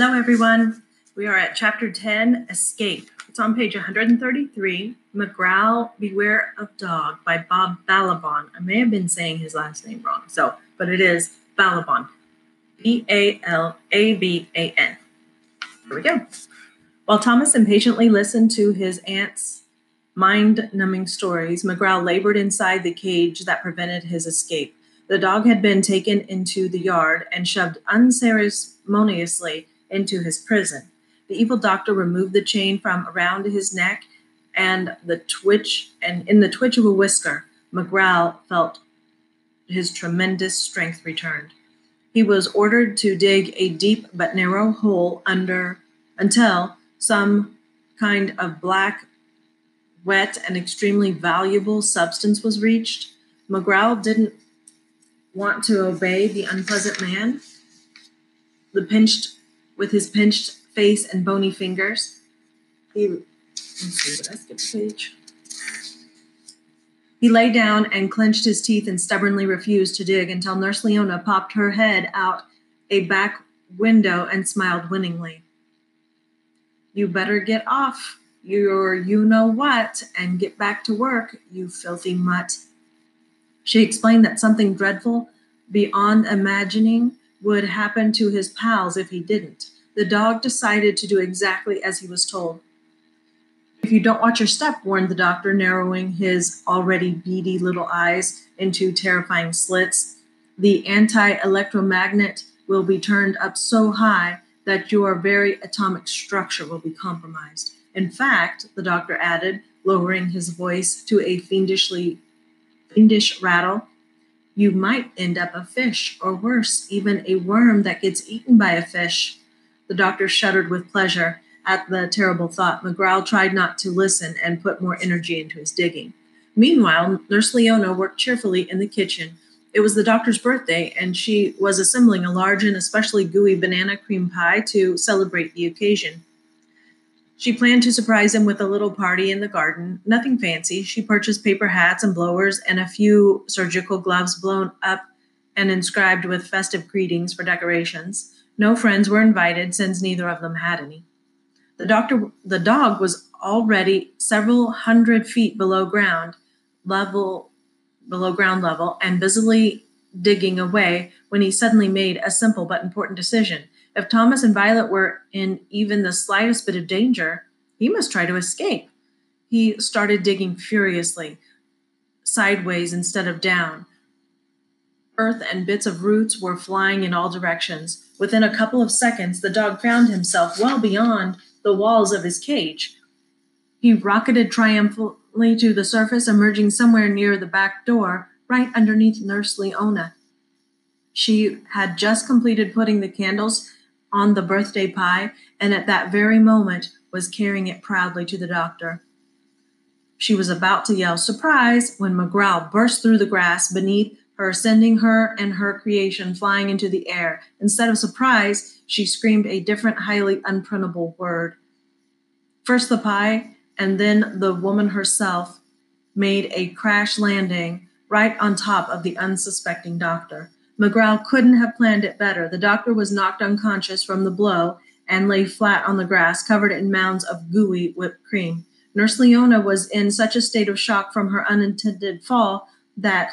Hello, everyone. We are at chapter 10, Escape. It's on page 133, McGrowl, Beware of Dog by Bob Balaban. I may have been saying his last name wrong, so, but it is Balaban. B A L A B A N. Here we go. While Thomas impatiently listened to his aunt's mind numbing stories, McGrowl labored inside the cage that prevented his escape. The dog had been taken into the yard and shoved unceremoniously into his prison. The evil doctor removed the chain from around his neck and the twitch and in the twitch of a whisker, McGrowl felt his tremendous strength returned. He was ordered to dig a deep but narrow hole under until some kind of black, wet, and extremely valuable substance was reached. McGrowl didn't want to obey the unpleasant man. The pinched with his pinched face and bony fingers. He let's see, page? He lay down and clenched his teeth and stubbornly refused to dig until Nurse Leona popped her head out a back window and smiled winningly. You better get off your you know what and get back to work, you filthy mutt. She explained that something dreadful beyond imagining would happen to his pals if he didn't. The dog decided to do exactly as he was told. If you don't watch your step, warned the doctor, narrowing his already beady little eyes into terrifying slits, the anti electromagnet will be turned up so high that your very atomic structure will be compromised. In fact, the doctor added, lowering his voice to a fiendishly fiendish rattle, you might end up a fish, or worse, even a worm that gets eaten by a fish. The doctor shuddered with pleasure at the terrible thought. McGrowl tried not to listen and put more energy into his digging. Meanwhile, Nurse Leona worked cheerfully in the kitchen. It was the doctor's birthday, and she was assembling a large and especially gooey banana cream pie to celebrate the occasion. She planned to surprise him with a little party in the garden. Nothing fancy. She purchased paper hats and blowers and a few surgical gloves blown up and inscribed with festive greetings for decorations. No friends were invited since neither of them had any. The doctor the dog was already several hundred feet below ground level below ground level and busily digging away when he suddenly made a simple but important decision. If Thomas and Violet were in even the slightest bit of danger, he must try to escape. He started digging furiously, sideways instead of down. Earth and bits of roots were flying in all directions. Within a couple of seconds, the dog found himself well beyond the walls of his cage. He rocketed triumphantly to the surface, emerging somewhere near the back door, right underneath Nurse Leona. She had just completed putting the candles on the birthday pie, and at that very moment was carrying it proudly to the doctor. She was about to yell surprise when McGrowl burst through the grass beneath her, sending her and her creation flying into the air. Instead of surprise, she screamed a different, highly unprintable word. First the pie, and then the woman herself made a crash landing right on top of the unsuspecting doctor. McGrowl couldn't have planned it better. The doctor was knocked unconscious from the blow and lay flat on the grass, covered in mounds of gooey whipped cream. Nurse Leona was in such a state of shock from her unintended fall that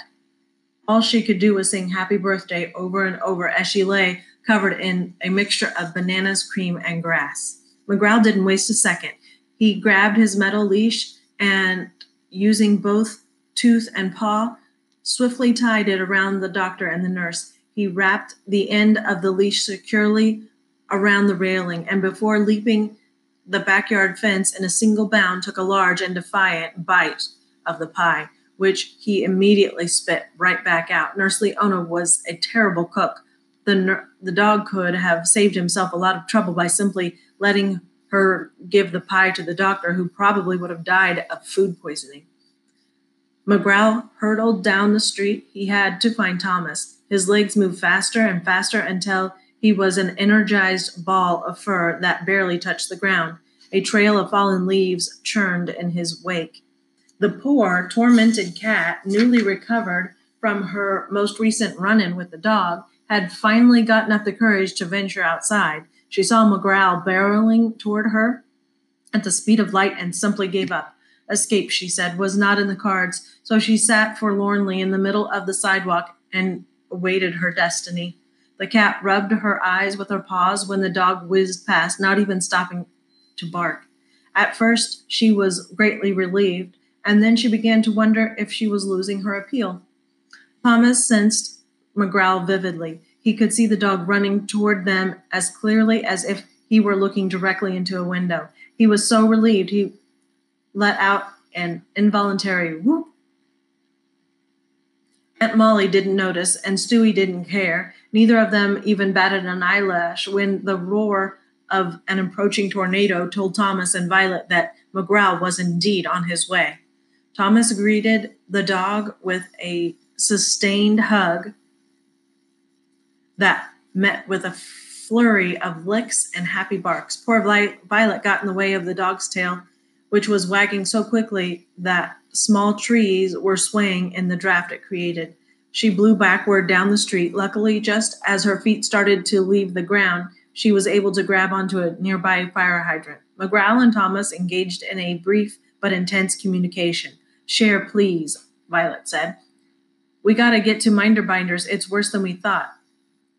all she could do was sing happy birthday over and over as she lay covered in a mixture of bananas, cream, and grass. McGrowl didn't waste a second. He grabbed his metal leash and, using both tooth and paw, swiftly tied it around the doctor and the nurse. He wrapped the end of the leash securely around the railing and before leaping the backyard fence in a single bound took a large and defiant bite of the pie, which he immediately spit right back out. Nurse Leona was a terrible cook. The, the dog could have saved himself a lot of trouble by simply letting her give the pie to the doctor, who probably would have died of food poisoning. McGrowl hurtled down the street. He had to find Thomas. His legs moved faster and faster until he was an energized ball of fur that barely touched the ground. A trail of fallen leaves churned in his wake. The poor, tormented cat, newly recovered from her most recent run in with the dog, had finally gotten up the courage to venture outside. She saw McGrowl barreling toward her at the speed of light and simply gave up. Escape, she said, was not in the cards, so she sat forlornly in the middle of the sidewalk and awaited her destiny. The cat rubbed her eyes with her paws when the dog whizzed past, not even stopping to bark. At first, she was greatly relieved, and then she began to wonder if she was losing her appeal. Thomas sensed McGrowl vividly. He could see the dog running toward them as clearly as if he were looking directly into a window. He was so relieved he let out an involuntary whoop. Aunt Molly didn't notice, and Stewie didn't care. Neither of them even batted an eyelash when the roar of an approaching tornado told Thomas and Violet that McGrowl was indeed on his way. Thomas greeted the dog with a sustained hug that met with a flurry of licks and happy barks. Poor Violet got in the way of the dog's tail, which was wagging so quickly that small trees were swaying in the draft it created. She blew backward down the street. Luckily, just as her feet started to leave the ground, she was able to grab onto a nearby fire hydrant. McGrowl and Thomas engaged in a brief but intense communication. Share, please, Violet said. We gotta get to Minder Binders. It's worse than we thought.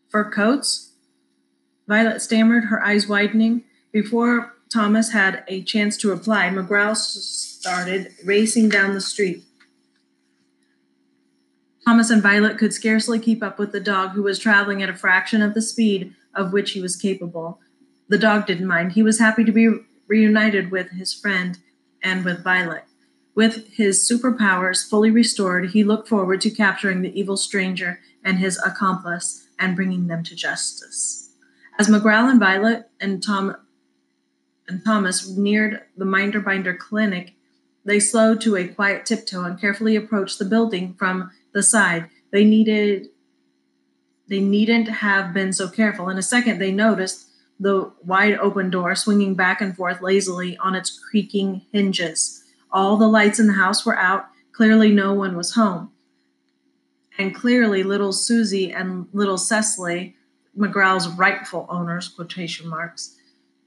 Fur coats? Violet stammered, her eyes widening. Before Thomas had a chance to reply, McGrowl started racing down the street. Thomas and Violet could scarcely keep up with the dog, who was traveling at a fraction of the speed of which he was capable. The dog didn't mind. He was happy to be reunited with his friend and with Violet. With his superpowers fully restored, he looked forward to capturing the evil stranger and his accomplice and bringing them to justice. As McGrowl and Violet and Tom and Thomas neared the Minderbinder clinic, they slowed to a quiet tiptoe and carefully approached the building from the side. They needed they needn't have been so careful. In a second, they noticed the wide open door swinging back and forth lazily on its creaking hinges. All the lights in the house were out. Clearly, no one was home. And clearly, little Susie and little Cecily, McGrowl's rightful owners, quotation marks,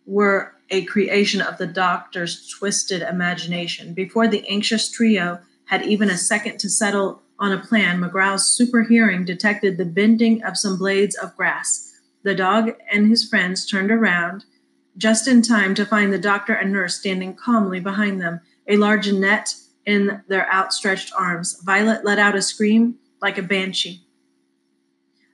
were a creation of the doctor's twisted imagination. Before the anxious trio had even a second to settle on a plan, McGrowl's super hearing detected the bending of some blades of grass. The dog and his friends turned around just in time to find the doctor and nurse standing calmly behind them, a large net in their outstretched arms. Violet let out a scream like a banshee.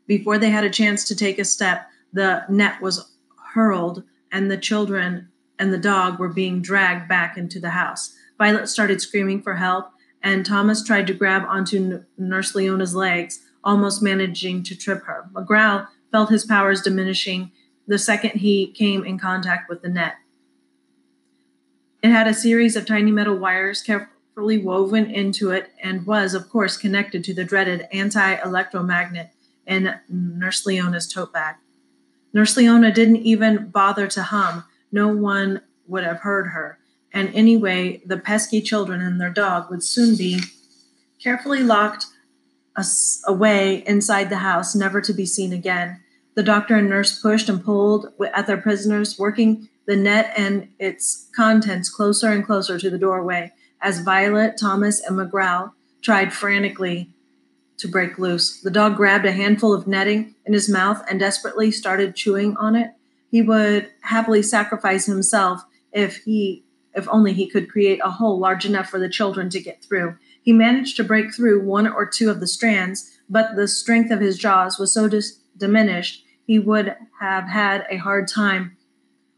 Before they had a chance to take a step, the net was hurled and the children and the dog were being dragged back into the house. Violet started screaming for help, and Thomas tried to grab onto Nurse Leona's legs, almost managing to trip her. McGrowl felt his powers diminishing the second he came in contact with the net. It had a series of tiny metal wires carefully woven into it and was, of course, connected to the dreaded anti electromagnet in Nurse Leona's tote bag. Nurse Leona didn't even bother to hum. No one would have heard her. And anyway, the pesky children and their dog would soon be carefully locked away inside the house, never to be seen again. The doctor and nurse pushed and pulled at their prisoners, working the net and its contents closer and closer to the doorway as Violet, Thomas, and McGrowl tried frantically to break loose. The dog grabbed a handful of netting in his mouth and desperately started chewing on it. He would happily sacrifice himself if he if only he could create a hole large enough for the children to get through. He managed to break through one or two of the strands, but the strength of his jaws was so dis- diminished he would have had a hard time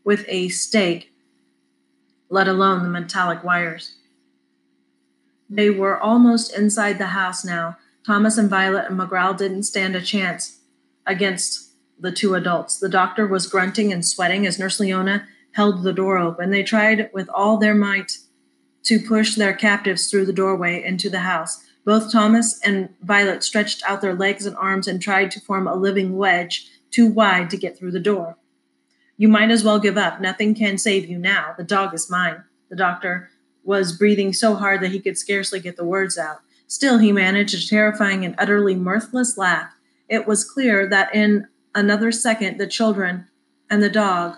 with a stake, let alone the metallic wires. They were almost inside the house now, Thomas and Violet and McGrowl didn't stand a chance against the two adults. The doctor was grunting and sweating as Nurse Leona held the door open. They tried with all their might to push their captives through the doorway into the house. Both Thomas and Violet stretched out their legs and arms and tried to form a living wedge too wide to get through the door. You might as well give up. Nothing can save you now. The dog is mine. The doctor was breathing so hard that he could scarcely get the words out. Still, he managed a terrifying and utterly mirthless laugh. It was clear that in another second the children and the dog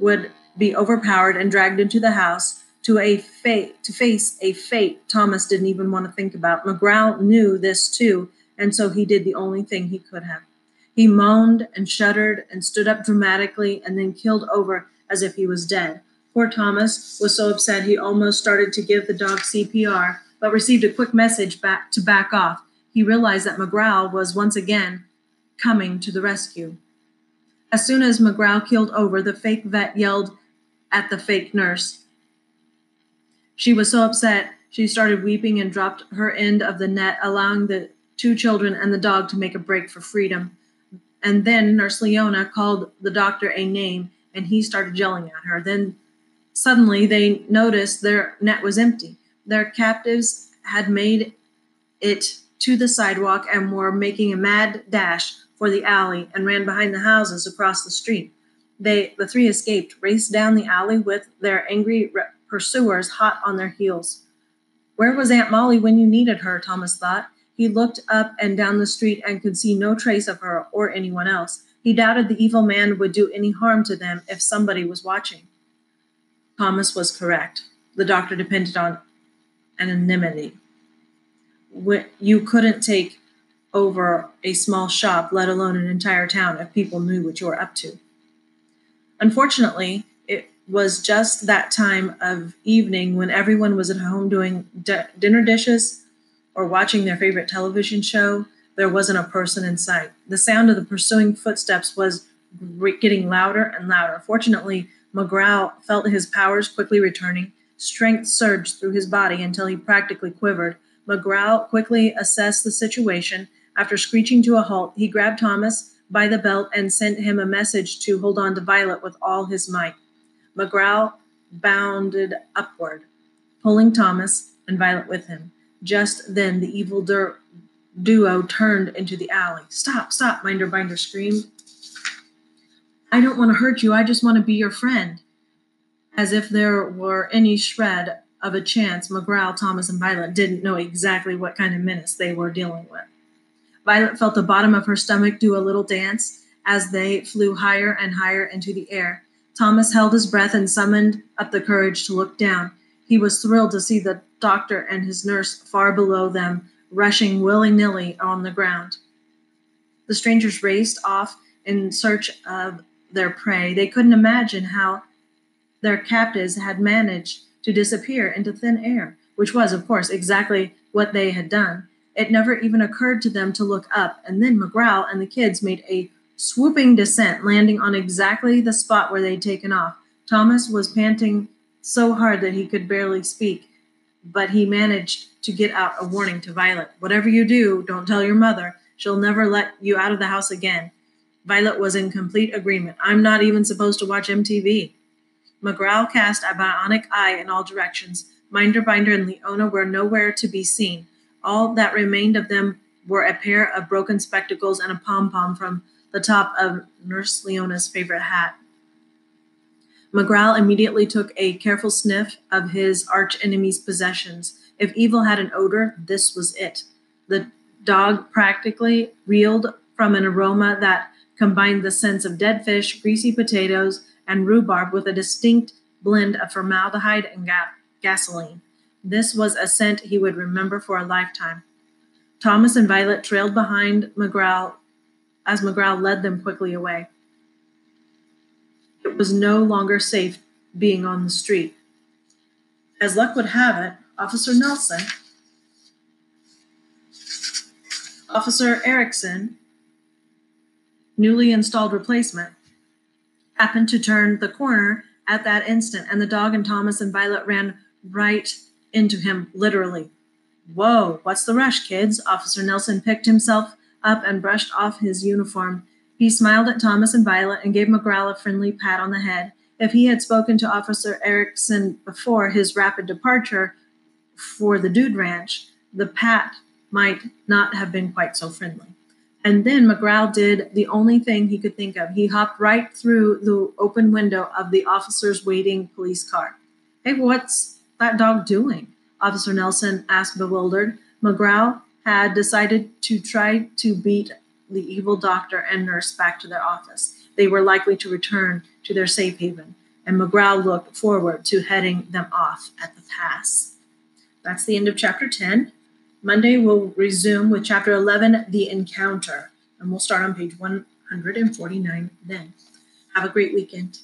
would be overpowered and dragged into the house to a fate to face a fate Thomas didn't even want to think about. McGrowl knew this too, and so he did the only thing he could have. He moaned and shuddered and stood up dramatically and then killed over as if he was dead. Poor Thomas was so upset he almost started to give the dog CPR, but received a quick message back to back off. He realized that McGrowl was once again coming to the rescue. As soon as McGrowl killed over, the fake vet yelled at the fake nurse. She was so upset, she started weeping and dropped her end of the net, allowing the two children and the dog to make a break for freedom. And then Nurse Leona called the doctor a name and he started yelling at her. Then suddenly they noticed their net was empty. Their captives had made it to the sidewalk and were making a mad dash for the alley and ran behind the houses across the street. They, the three escaped, raced down the alley with their angry pursuers hot on their heels. Where was Aunt Molly when you needed her? Thomas thought. He looked up and down the street and could see no trace of her or anyone else. He doubted the evil man would do any harm to them if somebody was watching. Thomas was correct. The doctor depended on anonymity. You couldn't take over a small shop, let alone an entire town, if people knew what you were up to. Unfortunately, it was just that time of evening when everyone was at home doing dinner dishes or watching their favorite television show, there wasn't a person in sight. The sound of the pursuing footsteps was getting louder and louder. Fortunately, McGrowl felt his powers quickly returning. Strength surged through his body until he practically quivered. McGrowl quickly assessed the situation. After screeching to a halt, he grabbed Thomas by the belt and sent him a message to hold on to Violet with all his might. McGrowl bounded upward, pulling Thomas and Violet with him. Just then, the evil duo turned into the alley. Stop, stop, Minderbinder screamed. I don't want to hurt you. I just want to be your friend. As if there were any shred of a chance, McGrowl, Thomas, and Violet didn't know exactly what kind of menace they were dealing with. Violet felt the bottom of her stomach do a little dance as they flew higher and higher into the air. Thomas held his breath and summoned up the courage to look down. He was thrilled to see the doctor and his nurse far below them, rushing willy nilly on the ground. The strangers raced off in search of their prey. They couldn't imagine how their captives had managed to disappear into thin air, which was, of course, exactly what they had done. It never even occurred to them to look up, and then McGrowl and the kids made a swooping descent, landing on exactly the spot where they'd taken off. Thomas was panting so hard that he could barely speak, but he managed to get out a warning to Violet. Whatever you do, don't tell your mother. She'll never let you out of the house again. Violet was in complete agreement. I'm not even supposed to watch MTV. McGrowl cast a bionic eye in all directions. Minderbinder and Leona were nowhere to be seen. All that remained of them were a pair of broken spectacles and a pom pom from the top of Nurse Leona's favorite hat. McGrowl immediately took a careful sniff of his arch enemy's possessions. If evil had an odor, this was it. The dog practically reeled from an aroma that combined the scents of dead fish, greasy potatoes, and rhubarb with a distinct blend of formaldehyde and ga- gasoline. This was a scent he would remember for a lifetime. Thomas and Violet trailed behind McGrowl as McGrowl led them quickly away. It was no longer safe being on the street. As luck would have it, Officer Nelson, Officer Erickson, newly installed replacement, happened to turn the corner at that instant, and the dog and Thomas and Violet ran right into him, literally. Whoa, what's the rush, kids? Officer Nelson picked himself up and brushed off his uniform. He smiled at Thomas and Violet and gave McGrowl a friendly pat on the head. If he had spoken to Officer Erickson before his rapid departure for the Dude Ranch, the pat might not have been quite so friendly. And then McGrowl did the only thing he could think of. He hopped right through the open window of the officer's waiting police car. Hey, what's that dog doing? Officer Nelson asked, bewildered. McGrowl had decided to try to beat the evil doctor and nurse back to their office. they were likely to return to their safe haven, and McGrowl looked forward to heading them off at the pass. That's the end of chapter 10. Monday, we'll resume with chapter 11, The Encounter, and we'll start on page 149 then. Have a great weekend.